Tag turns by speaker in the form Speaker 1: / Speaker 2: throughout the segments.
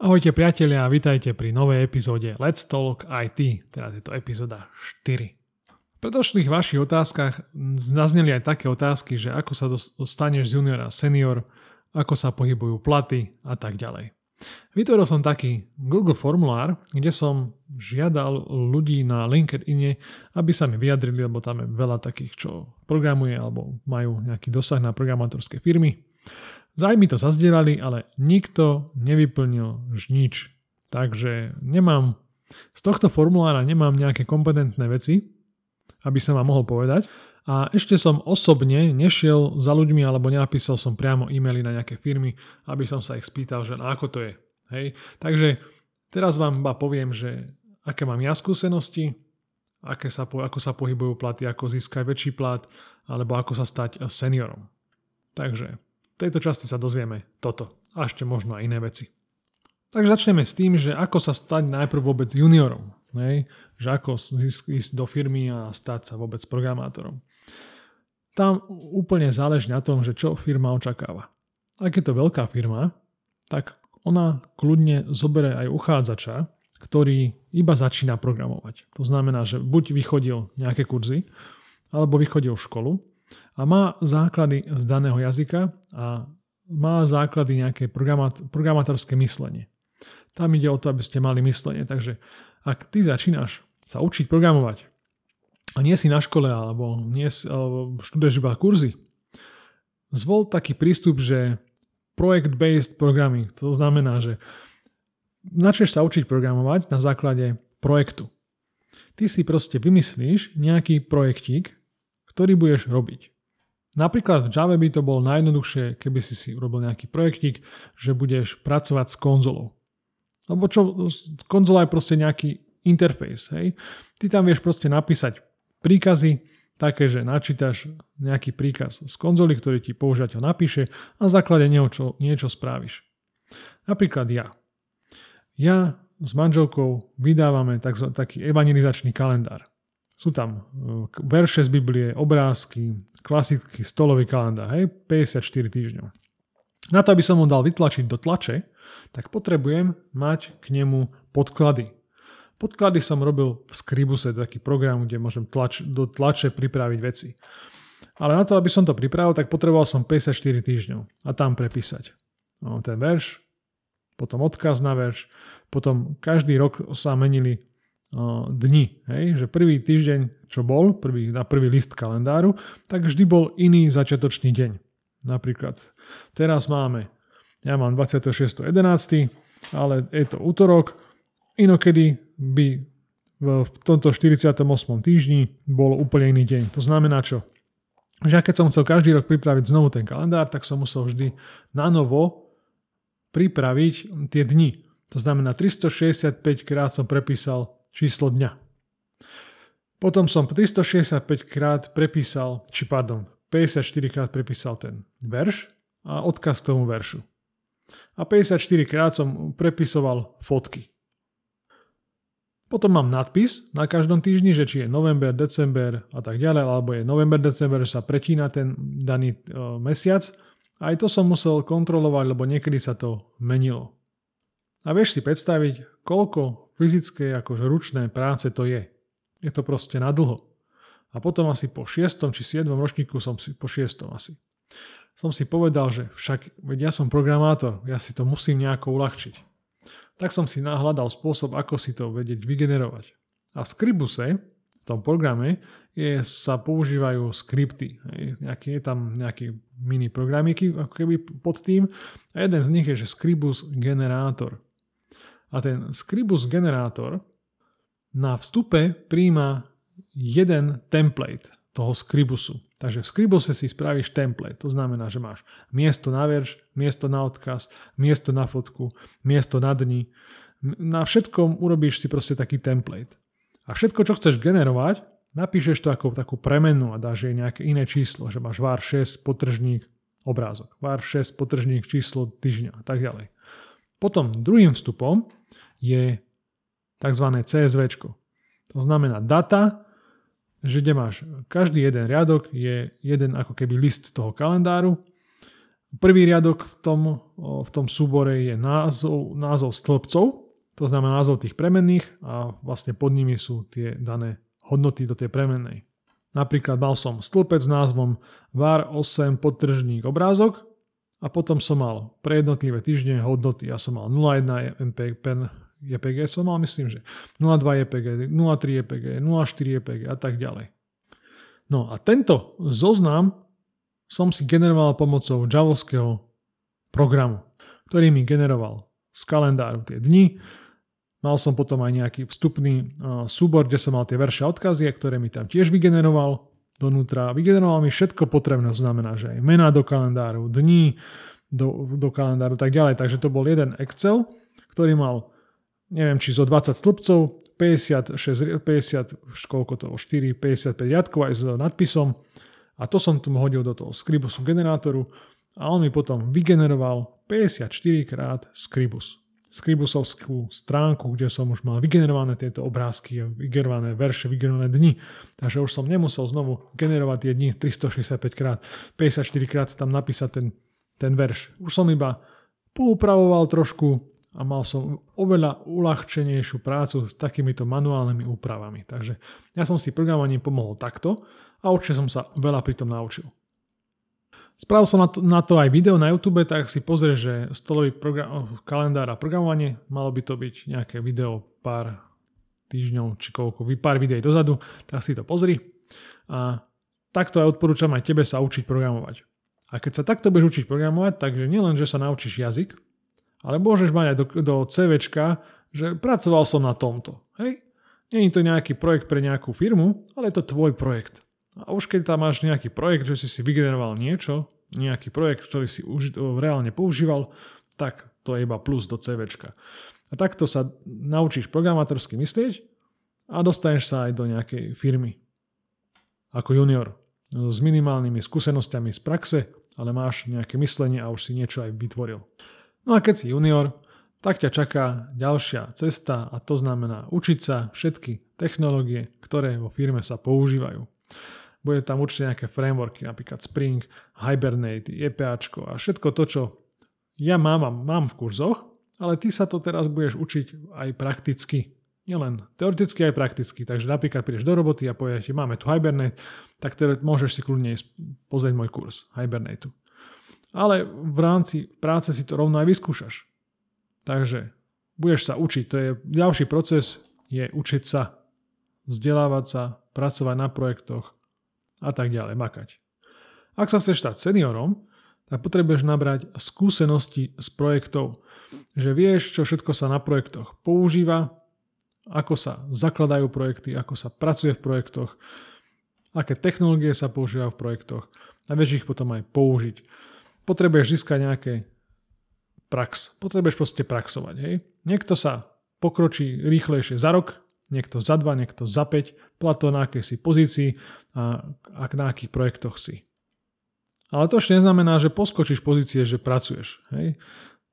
Speaker 1: Ahojte priatelia a vitajte pri novej epizóde Let's Talk IT, teraz je to epizóda 4. V predošlých vašich otázkach zazneli aj také otázky, že ako sa dostaneš z juniora senior, ako sa pohybujú platy a tak ďalej. Vytvoril som taký Google formulár, kde som žiadal ľudí na LinkedIn, aby sa mi vyjadrili, lebo tam je veľa takých, čo programuje alebo majú nejaký dosah na programátorské firmy. Zájmy to zazdielali, ale nikto nevyplnil nič. Takže nemám, z tohto formulára nemám nejaké kompetentné veci, aby som vám mohol povedať. A ešte som osobne nešiel za ľuďmi alebo nenapísal som priamo e-maily na nejaké firmy, aby som sa ich spýtal, že ako to je. Hej? Takže teraz vám iba poviem, že aké mám ja skúsenosti, aké sa, ako sa pohybujú platy, ako získať väčší plat, alebo ako sa stať seniorom. Takže tejto časti sa dozvieme toto a ešte možno aj iné veci. Takže začneme s tým, že ako sa stať najprv vôbec juniorom. Nej? Že ako ísť do firmy a stať sa vôbec programátorom. Tam úplne záleží na tom, že čo firma očakáva. Ak je to veľká firma, tak ona kľudne zobere aj uchádzača, ktorý iba začína programovať. To znamená, že buď vychodil nejaké kurzy, alebo vychodil školu a má základy z daného jazyka a má základy nejaké programátorské myslenie. Tam ide o to, aby ste mali myslenie. Takže ak ty začínaš sa učiť programovať a nie si na škole alebo, nie alebo študuješ iba kurzy, zvol taký prístup, že project-based programming. To znamená, že začneš sa učiť programovať na základe projektu. Ty si proste vymyslíš nejaký projektík, ktorý budeš robiť. Napríklad v Java by to bolo najjednoduchšie, keby si si urobil nejaký projektík, že budeš pracovať s konzolou. Lebo čo, konzola je proste nejaký interfejs, hej. Ty tam vieš proste napísať príkazy, také, že načítaš nejaký príkaz z konzoly, ktorý ti používateľ napíše a na základe neho čo, niečo spravíš. Napríklad ja. Ja s manželkou vydávame taký evangelizačný kalendár. Sú tam e, verše z Biblie, obrázky, klasický stolový kalendár, hej, 54 týždňov. Na to, aby som ho dal vytlačiť do tlače, tak potrebujem mať k nemu podklady. Podklady som robil v Scribuse, taký program, kde môžem tlač, do tlače pripraviť veci. Ale na to, aby som to pripravil, tak potreboval som 54 týždňov a tam prepísať no, ten verš, potom odkaz na verš, potom každý rok sa menili dni. Hej? Že prvý týždeň, čo bol, prvý, na prvý list kalendáru, tak vždy bol iný začiatočný deň. Napríklad teraz máme, ja mám 26.11., ale je to útorok, inokedy by v tomto 48. týždni bol úplne iný deň. To znamená čo? Že keď som chcel každý rok pripraviť znovu ten kalendár, tak som musel vždy na novo pripraviť tie dni. To znamená 365 krát som prepísal číslo dňa. Potom som 365 krát prepísal, či pardon, 54 krát prepísal ten verš a odkaz k tomu veršu. A 54 krát som prepisoval fotky. Potom mám nadpis na každom týždni, že či je november, december a tak ďalej, alebo je november, december, sa pretína ten daný uh, mesiac. Aj to som musel kontrolovať, lebo niekedy sa to menilo. A vieš si predstaviť, koľko fyzické akože ručné práce to je. Je to proste na dlho. A potom asi po 6. či 7. ročníku som si, po 6. asi, som si povedal, že však veď ja som programátor, ja si to musím nejako uľahčiť. Tak som si nahľadal spôsob, ako si to vedieť vygenerovať. A v Scribuse, v tom programe, je, sa používajú skripty. Nejaký, je tam nejaký mini programiky ako keby pod tým. A jeden z nich je, že Scribus generátor. A ten Scribus generátor na vstupe príjma jeden template toho Scribusu. Takže v Scribuse si spravíš template. To znamená, že máš miesto na verš, miesto na odkaz, miesto na fotku, miesto na dni. Na všetkom urobíš si proste taký template. A všetko, čo chceš generovať, napíšeš to ako takú premenu a dáš jej nejaké iné číslo, že máš var 6, potržník, obrázok, var 6, potržník, číslo týždňa a tak ďalej. Potom druhým vstupom je tzv. CSV. To znamená data, že kde máš každý jeden riadok je jeden ako keby list toho kalendáru Prvý riadok v tom, v tom súbore je názov, názov stĺpcov, to znamená názov tých premenných a vlastne pod nimi sú tie dané hodnoty do tej premennej. Napríklad mal som stĺpec s názvom var 8 podtržník obrázok a potom som mal pre jednotlivé týždne hodnoty. Ja som mal 0,1 MPG, JPG som mal, myslím, že 0,2 JPG, 0,3 JPG, 0,4 JPG a tak ďalej. No a tento zoznam som si generoval pomocou javovského programu, ktorý mi generoval z kalendáru tie dni. Mal som potom aj nejaký vstupný súbor, kde som mal tie verše a odkazy, ktoré mi tam tiež vygeneroval donútra. Vygeneroval mi všetko potrebné, znamená, že aj mená do kalendáru, dní do, do kalendáru tak ďalej. Takže to bol jeden Excel, ktorý mal, neviem, či zo 20 stĺpcov, 56, 50, koľko to, 4, 55 riadkov aj s nadpisom a to som tu hodil do toho Scribusu generátoru a on mi potom vygeneroval 54 krát Scribus. Scribusovskú stránku, kde som už mal vygenerované tieto obrázky, vygenerované verše, vygenerované dni. Takže už som nemusel znovu generovať tie dni 365 krát, 54 krát tam napísať ten, ten verš. Už som iba poupravoval trošku a mal som oveľa uľahčenejšiu prácu s takýmito manuálnymi úpravami. Takže ja som si programovaním pomohol takto a určite som sa veľa pri tom naučil. Spravil som na to, na to aj video na YouTube, tak si pozrieš, že stolový program, kalendár a programovanie, malo by to byť nejaké video pár týždňov či koľko, pár videí dozadu, tak si to pozri. A takto aj odporúčam aj tebe sa učiť programovať. A keď sa takto budeš učiť programovať, takže nielen, že sa naučíš jazyk, ale môžeš mať aj do, do CVčka, že pracoval som na tomto. Hej? Není to nejaký projekt pre nejakú firmu, ale je to tvoj projekt. A už keď tam máš nejaký projekt, že si si vygeneroval niečo, nejaký projekt, ktorý si už reálne používal, tak to je iba plus do CVčka. A takto sa naučíš programátorsky myslieť a dostaneš sa aj do nejakej firmy ako junior s minimálnymi skúsenosťami z praxe, ale máš nejaké myslenie a už si niečo aj vytvoril. No a keď si junior, tak ťa čaká ďalšia cesta a to znamená učiť sa všetky technológie, ktoré vo firme sa používajú. Bude tam určite nejaké frameworky, napríklad Spring, Hibernate, EPAčko a všetko to, čo ja mám, mám v kurzoch, ale ty sa to teraz budeš učiť aj prakticky. Nielen teoreticky, aj prakticky. Takže napríklad prídeš do roboty a povieš, máme tu Hibernate, tak teda môžeš si kľudne pozrieť môj kurz Hibernate. Ale v rámci práce si to rovno aj vyskúšaš. Takže budeš sa učiť. To je ďalší proces, je učiť sa, vzdelávať sa, pracovať na projektoch, a tak ďalej, makať. Ak sa chceš stať seniorom, tak potrebuješ nabrať skúsenosti z projektov, že vieš, čo všetko sa na projektoch používa, ako sa zakladajú projekty, ako sa pracuje v projektoch, aké technológie sa používajú v projektoch a vieš ich potom aj použiť. Potrebuješ získať nejaké prax. Potrebuješ proste praxovať. Hej? Niekto sa pokročí rýchlejšie za rok, niekto za dva, niekto za 5, plato na akej si pozícii a, a na akých projektoch si. Ale to ešte neznamená, že poskočíš pozície, že pracuješ. Hej?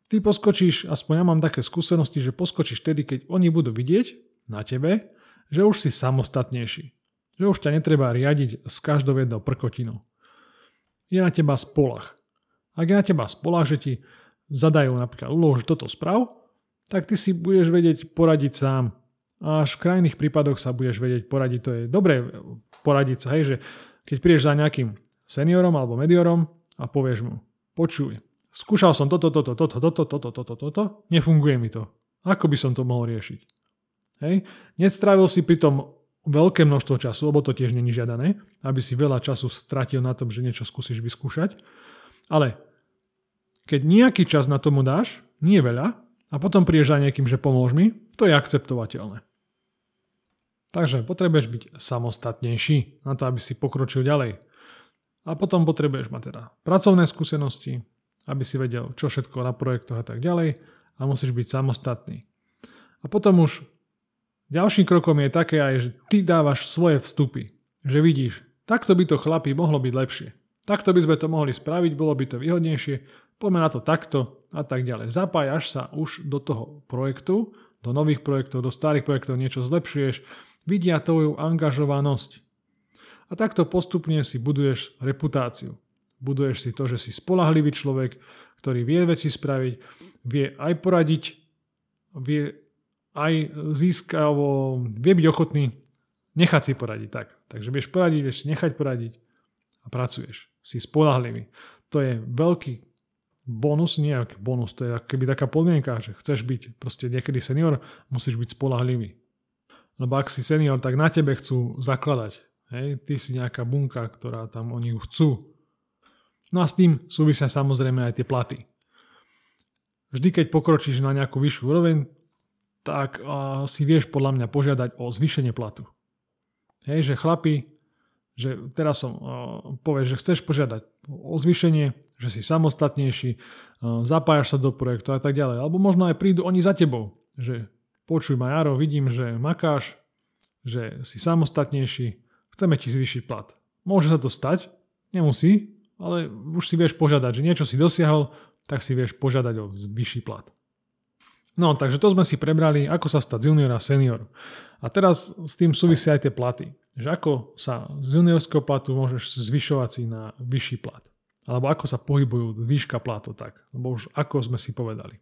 Speaker 1: Ty poskočíš, aspoň ja mám také skúsenosti, že poskočíš tedy, keď oni budú vidieť na tebe, že už si samostatnejší. Že už ťa netreba riadiť s každou jednou prkotinou. Je na teba spolach. Ak je na teba spolach, že ti zadajú napríklad úlohu, že toto sprav, tak ty si budeš vedieť poradiť sám. Až v krajných prípadoch sa budeš vedieť poradiť. To je dobré poradiť sa, hej, že keď prídeš za nejakým seniorom alebo mediorom a povieš mu, počuj, skúšal som toto, toto, toto, toto, toto, toto, toto, nefunguje mi to. Ako by som to mohol riešiť? Hej? Nestrávil si pri tom veľké množstvo času, lebo to tiež není žiadané, aby si veľa času stratil na tom, že niečo skúsiš vyskúšať. Ale keď nejaký čas na tomu dáš, nie veľa, a potom prídeš za niekým, že pomôž mi, to je akceptovateľné. Takže potrebuješ byť samostatnejší na to, aby si pokročil ďalej. A potom potrebuješ mať teda pracovné skúsenosti, aby si vedel, čo všetko na projektoch a tak ďalej a musíš byť samostatný. A potom už ďalším krokom je také aj, že ty dávaš svoje vstupy. Že vidíš, takto by to chlapi mohlo byť lepšie. Takto by sme to mohli spraviť, bolo by to výhodnejšie, poďme na to takto a tak ďalej. Zapájaš sa už do toho projektu, do nových projektov, do starých projektov niečo zlepšuješ, vidia tvoju angažovanosť. A takto postupne si buduješ reputáciu. Buduješ si to, že si spolahlivý človek, ktorý vie veci spraviť, vie aj poradiť, vie aj získať, alebo vie byť ochotný nechať si poradiť. Tak. Takže vieš poradiť, vieš nechať poradiť a pracuješ. Si spolahlivý. To je veľký bonus, nie bonus, to je keby taká podmienka, že chceš byť proste niekedy senior, musíš byť spolahlivý. Lebo ak si senior, tak na tebe chcú zakladať. Hej? Ty si nejaká bunka, ktorá tam oni chcú. No a s tým súvisia samozrejme aj tie platy. Vždy, keď pokročíš na nejakú vyššiu úroveň, tak uh, si vieš podľa mňa požiadať o zvýšenie platu. Hej, že chlapi, že teraz som, uh, povieš, že chceš požiadať o zvýšenie, že si samostatnejší, uh, zapájaš sa do projektu a tak ďalej. Alebo možno aj prídu oni za tebou, že počuj ma Jaro, vidím, že makáš, že si samostatnejší, chceme ti zvýšiť plat. Môže sa to stať, nemusí, ale už si vieš požiadať, že niečo si dosiahol, tak si vieš požiadať o vyšší plat. No, takže to sme si prebrali, ako sa stať z juniora senior. A teraz s tým súvisia aj tie platy. Že ako sa z juniorského platu môžeš zvyšovať si na vyšší plat. Alebo ako sa pohybujú výška platu tak. Lebo už ako sme si povedali.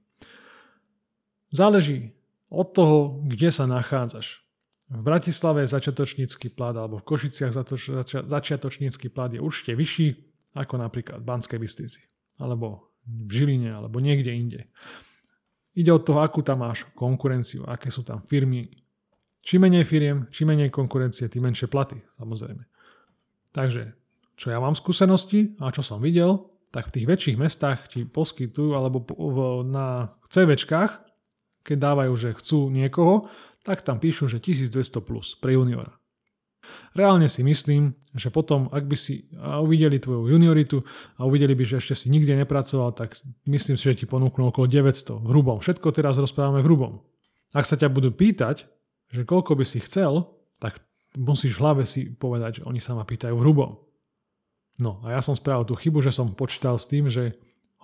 Speaker 1: Záleží od toho, kde sa nachádzaš. V Bratislave začiatočnícky plat alebo v Košiciach začiatočnícky plat je určite vyšší ako napríklad v Banskej Bystrici alebo v Žiline alebo niekde inde. Ide od toho, akú tam máš konkurenciu, aké sú tam firmy. Čím menej firiem, čím menej konkurencie, tým menšie platy, samozrejme. Takže, čo ja mám skúsenosti a čo som videl, tak v tých väčších mestách ti poskytujú, alebo na CVčkách, keď dávajú, že chcú niekoho, tak tam píšu, že 1200 plus pre juniora. Reálne si myslím, že potom, ak by si uvideli tvoju junioritu a uvideli by, že ešte si nikde nepracoval, tak myslím si, že ti ponúknú okolo 900 v hrubom. Všetko teraz rozprávame v hrubom. Ak sa ťa budú pýtať, že koľko by si chcel, tak musíš v hlave si povedať, že oni sa ma pýtajú v hrubom. No a ja som spravil tú chybu, že som počítal s tým, že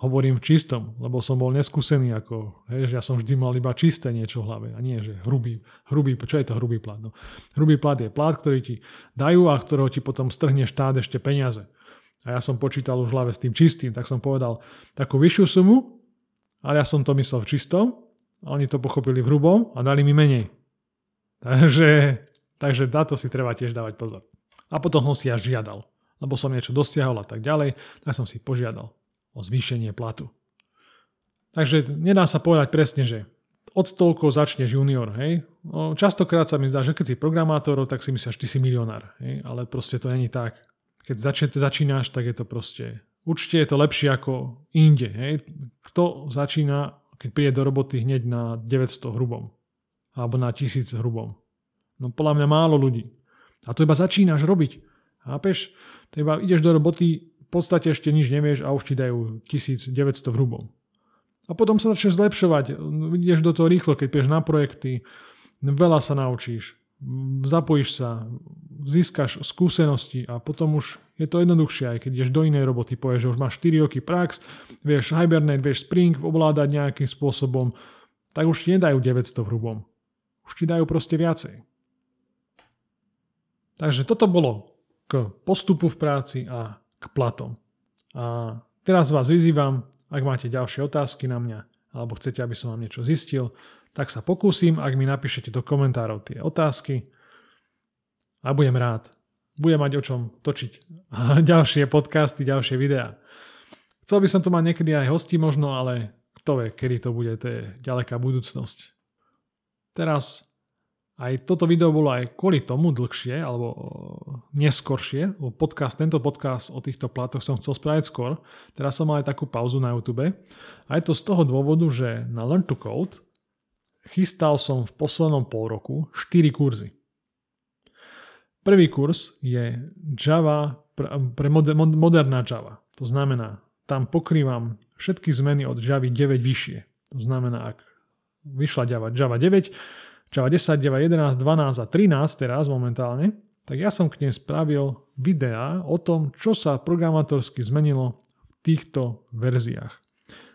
Speaker 1: hovorím v čistom, lebo som bol neskúsený ako, hej, že ja som vždy mal iba čisté niečo v hlave a nie, že hrubý, hrubý, čo je to hrubý plat? No, hrubý plat je plat, ktorý ti dajú a ktorého ti potom strhne štát ešte peniaze. A ja som počítal už v hlave s tým čistým, tak som povedal takú vyššiu sumu, ale ja som to myslel v čistom a oni to pochopili v hrubom a dali mi menej. Takže, takže na to si treba tiež dávať pozor. A potom som si ja žiadal, lebo som niečo dosiahol a tak ďalej, tak som si požiadal o zvýšenie platu. Takže nedá sa povedať presne, že od toľko začneš junior, hej. No, častokrát sa mi zdá, že keď si programátor, tak si myslíš, že ty si milionár, hej. Ale proste to není tak. Keď začne, začínaš, tak je to proste... Určite je to lepšie ako inde, hej. Kto začína, keď príde do roboty hneď na 900 hrubom? Alebo na 1000 hrubom? No podľa mňa málo ľudí. A to iba začínaš robiť. Chápeš? To iba ideš do roboty, podstate ešte nič nevieš a už ti dajú 1900 v hrubom. A potom sa začneš zlepšovať, ideš do toho rýchlo, keď pieš na projekty, veľa sa naučíš, zapojíš sa, získaš skúsenosti a potom už je to jednoduchšie, aj keď ideš do inej roboty, povieš, že už máš 4 roky prax, vieš Hibernate, vieš Spring ovládať nejakým spôsobom, tak už ti nedajú 900 v hrubom. Už ti dajú proste viacej. Takže toto bolo k postupu v práci a k platom. A teraz vás vyzývam, ak máte ďalšie otázky na mňa, alebo chcete, aby som vám niečo zistil, tak sa pokúsim, ak mi napíšete do komentárov tie otázky a budem rád. Budem mať o čom točiť ďalšie podcasty, ďalšie videá. Chcel by som to mať niekedy aj hosti možno, ale kto vie, kedy to bude, to je ďaleká budúcnosť. Teraz aj toto video bolo aj kvôli tomu dlhšie, alebo neskoršie. Podcast, tento podcast o týchto platoch som chcel spraviť skôr. Teraz som mal aj takú pauzu na YouTube. A je to z toho dôvodu, že na Learn to Code chystal som v poslednom pol roku 4 kurzy. Prvý kurz je Java pre, pre moder, moderná Java. To znamená, tam pokrývam všetky zmeny od Java 9 vyššie. To znamená, ak vyšla Java, Java 9, Java 10, Java 11, 12 a 13 teraz momentálne, tak ja som k nej spravil videá o tom, čo sa programátorsky zmenilo v týchto verziách.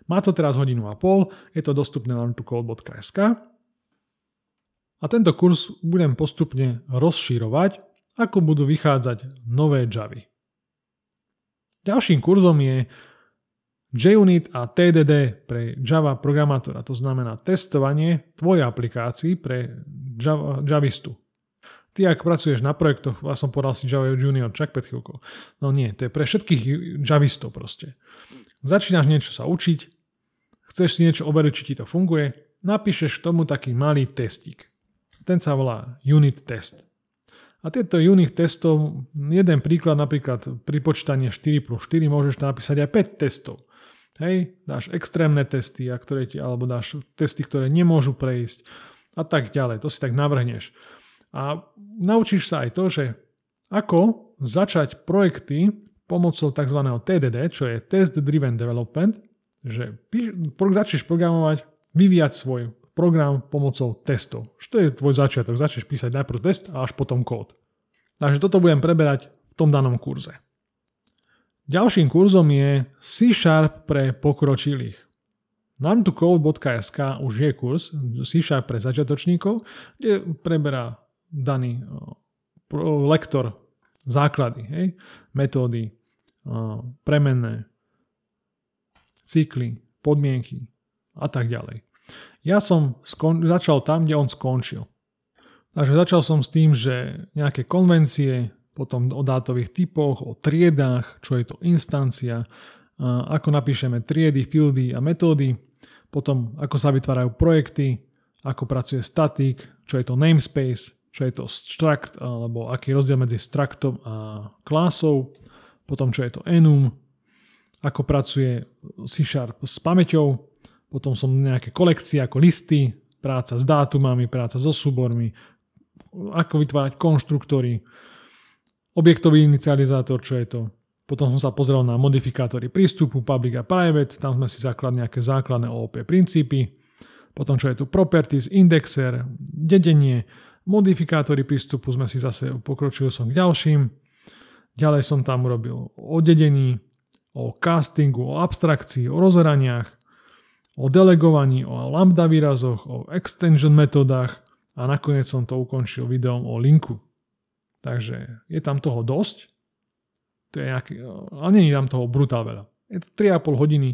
Speaker 1: Má to teraz hodinu a pol, je to dostupné len tu code.sk a tento kurz budem postupne rozšírovať, ako budú vychádzať nové Javy. Ďalším kurzom je JUnit a TDD pre Java programátora, to znamená testovanie tvojej aplikácií pre Java, Javistu. Ty, ak pracuješ na projektoch, ja som povedal si Java Junior, čak pred chvíľkou. No nie, to je pre všetkých Javistov proste. Začínaš niečo sa učiť, chceš si niečo overiť, či ti to funguje, napíšeš k tomu taký malý testík. Ten sa volá unit test. A tieto unit testov, jeden príklad napríklad pri počítaní 4 plus 4 môžeš napísať aj 5 testov. Hej, dáš extrémne testy, a ktoré ti, alebo dáš testy, ktoré nemôžu prejsť a tak ďalej. To si tak navrhneš. A naučíš sa aj to, že ako začať projekty pomocou tzv. TDD, čo je Test Driven Development, že začneš programovať, vyvíjať svoj program pomocou testov. Čo je tvoj začiatok? Začneš písať najprv test a až potom kód. Takže toto budem preberať v tom danom kurze. Ďalším kurzom je C Sharp pre pokročilých. Learn2code.sk už je kurz C Sharp pre začiatočníkov, kde preberá daný lektor základy, hej, metódy, premenné, cykly, podmienky a tak ďalej. Ja som skon- začal tam, kde on skončil. Takže začal som s tým, že nejaké konvencie, potom o dátových typoch, o triedách, čo je to instancia, ako napíšeme triedy, fieldy a metódy, potom ako sa vytvárajú projekty, ako pracuje static, čo je to namespace, čo je to struct, alebo aký je rozdiel medzi structom a klásou, potom čo je to enum, ako pracuje C Sharp s pamäťou, potom som nejaké kolekcie ako listy, práca s dátumami, práca so súbormi, ako vytvárať konštruktory, objektový inicializátor, čo je to. Potom som sa pozrel na modifikátory prístupu, public a private, tam sme si zakladli nejaké základné OOP princípy. Potom čo je tu properties, indexer, dedenie, modifikátory prístupu sme si zase pokročili som k ďalším. Ďalej som tam urobil o dedení, o castingu, o abstrakcii, o rozhraniach, o delegovaní, o lambda výrazoch, o extension metodách a nakoniec som to ukončil videom o linku. Takže je tam toho dosť. To je nejaký, ale je tam toho brutál veľa. Je to 3,5 hodiny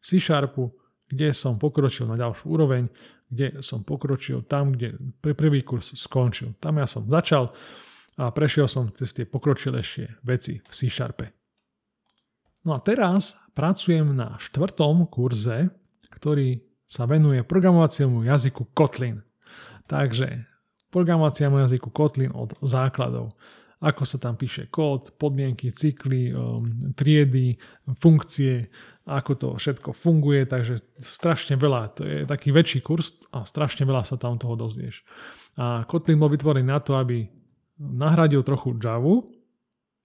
Speaker 1: C Sharpu, kde som pokročil na ďalšiu úroveň, kde som pokročil tam, kde prvý kurz skončil. Tam ja som začal a prešiel som cez tie pokročilejšie veci v C Sharpe. No a teraz pracujem na štvrtom kurze, ktorý sa venuje programovaciemu jazyku Kotlin. Takže programovaciemu jazyku Kotlin od základov. Ako sa tam píše kód, podmienky, cykly, um, triedy, funkcie, ako to všetko funguje, takže strašne veľa, to je taký väčší kurz a strašne veľa sa tam toho dozvieš. A Kotlin bol vytvorený na to, aby nahradil trochu Java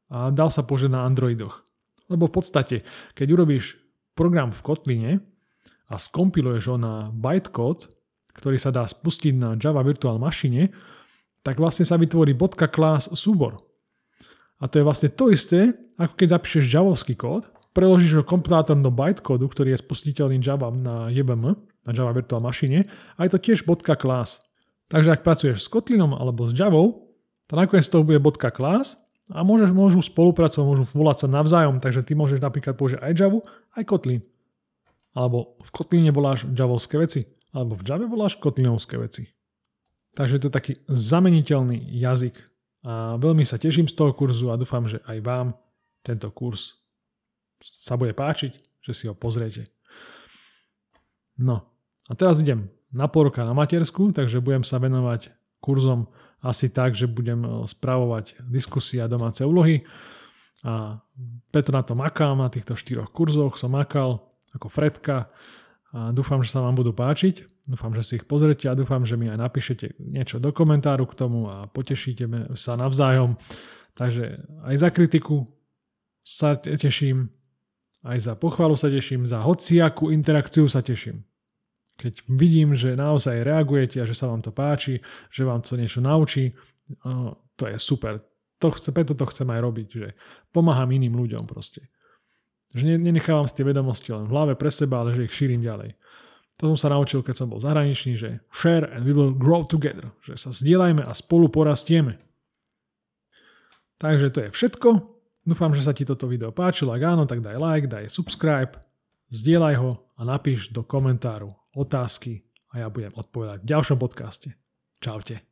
Speaker 1: a dal sa požiť na Androidoch. Lebo v podstate, keď urobíš program v Kotline a skompiluješ ho na bytecode, ktorý sa dá spustiť na Java Virtual Machine, tak vlastne sa vytvorí .class súbor. A to je vlastne to isté, ako keď zapíšeš javovský kód, preložíš ho kompilátor do bytecode, ktorý je spustiteľný Java na JVM, na Java Virtual Machine, a je to tiež .class. Takže ak pracuješ s Kotlinom alebo s Javou, to nakoniec toho bude .class a môžeš, môžu spolupracovať, môžu volať sa navzájom, takže ty môžeš napríklad použiť aj Java, aj Kotlin. Alebo v Kotline voláš javovské veci alebo v Java voláš kotlinovské veci. Takže to je taký zameniteľný jazyk a veľmi sa teším z toho kurzu a dúfam, že aj vám tento kurz sa bude páčiť, že si ho pozriete. No a teraz idem na pol roka na matersku, takže budem sa venovať kurzom asi tak, že budem e, spravovať diskusie a domáce úlohy. A Petr na to makám, na týchto štyroch kurzoch som makal ako Fredka a dúfam, že sa vám budú páčiť. Dúfam, že si ich pozrete a dúfam, že mi aj napíšete niečo do komentáru k tomu a potešíte sa navzájom. Takže aj za kritiku sa teším, aj za pochvalu sa teším, za hociakú interakciu sa teším. Keď vidím, že naozaj reagujete a že sa vám to páči, že vám to niečo naučí, to je super. To chce, preto to chcem aj robiť, že pomáham iným ľuďom proste. Že nenechávam si tie vedomosti len v hlave pre seba, ale že ich šírim ďalej. To som sa naučil, keď som bol zahraničný, že share and we will grow together. Že sa zdieľajme a spolu porastieme. Takže to je všetko. Dúfam, že sa ti toto video páčilo. Ak áno, tak daj like, daj subscribe, zdieľaj ho a napíš do komentáru otázky a ja budem odpovedať v ďalšom podcaste. Čaute.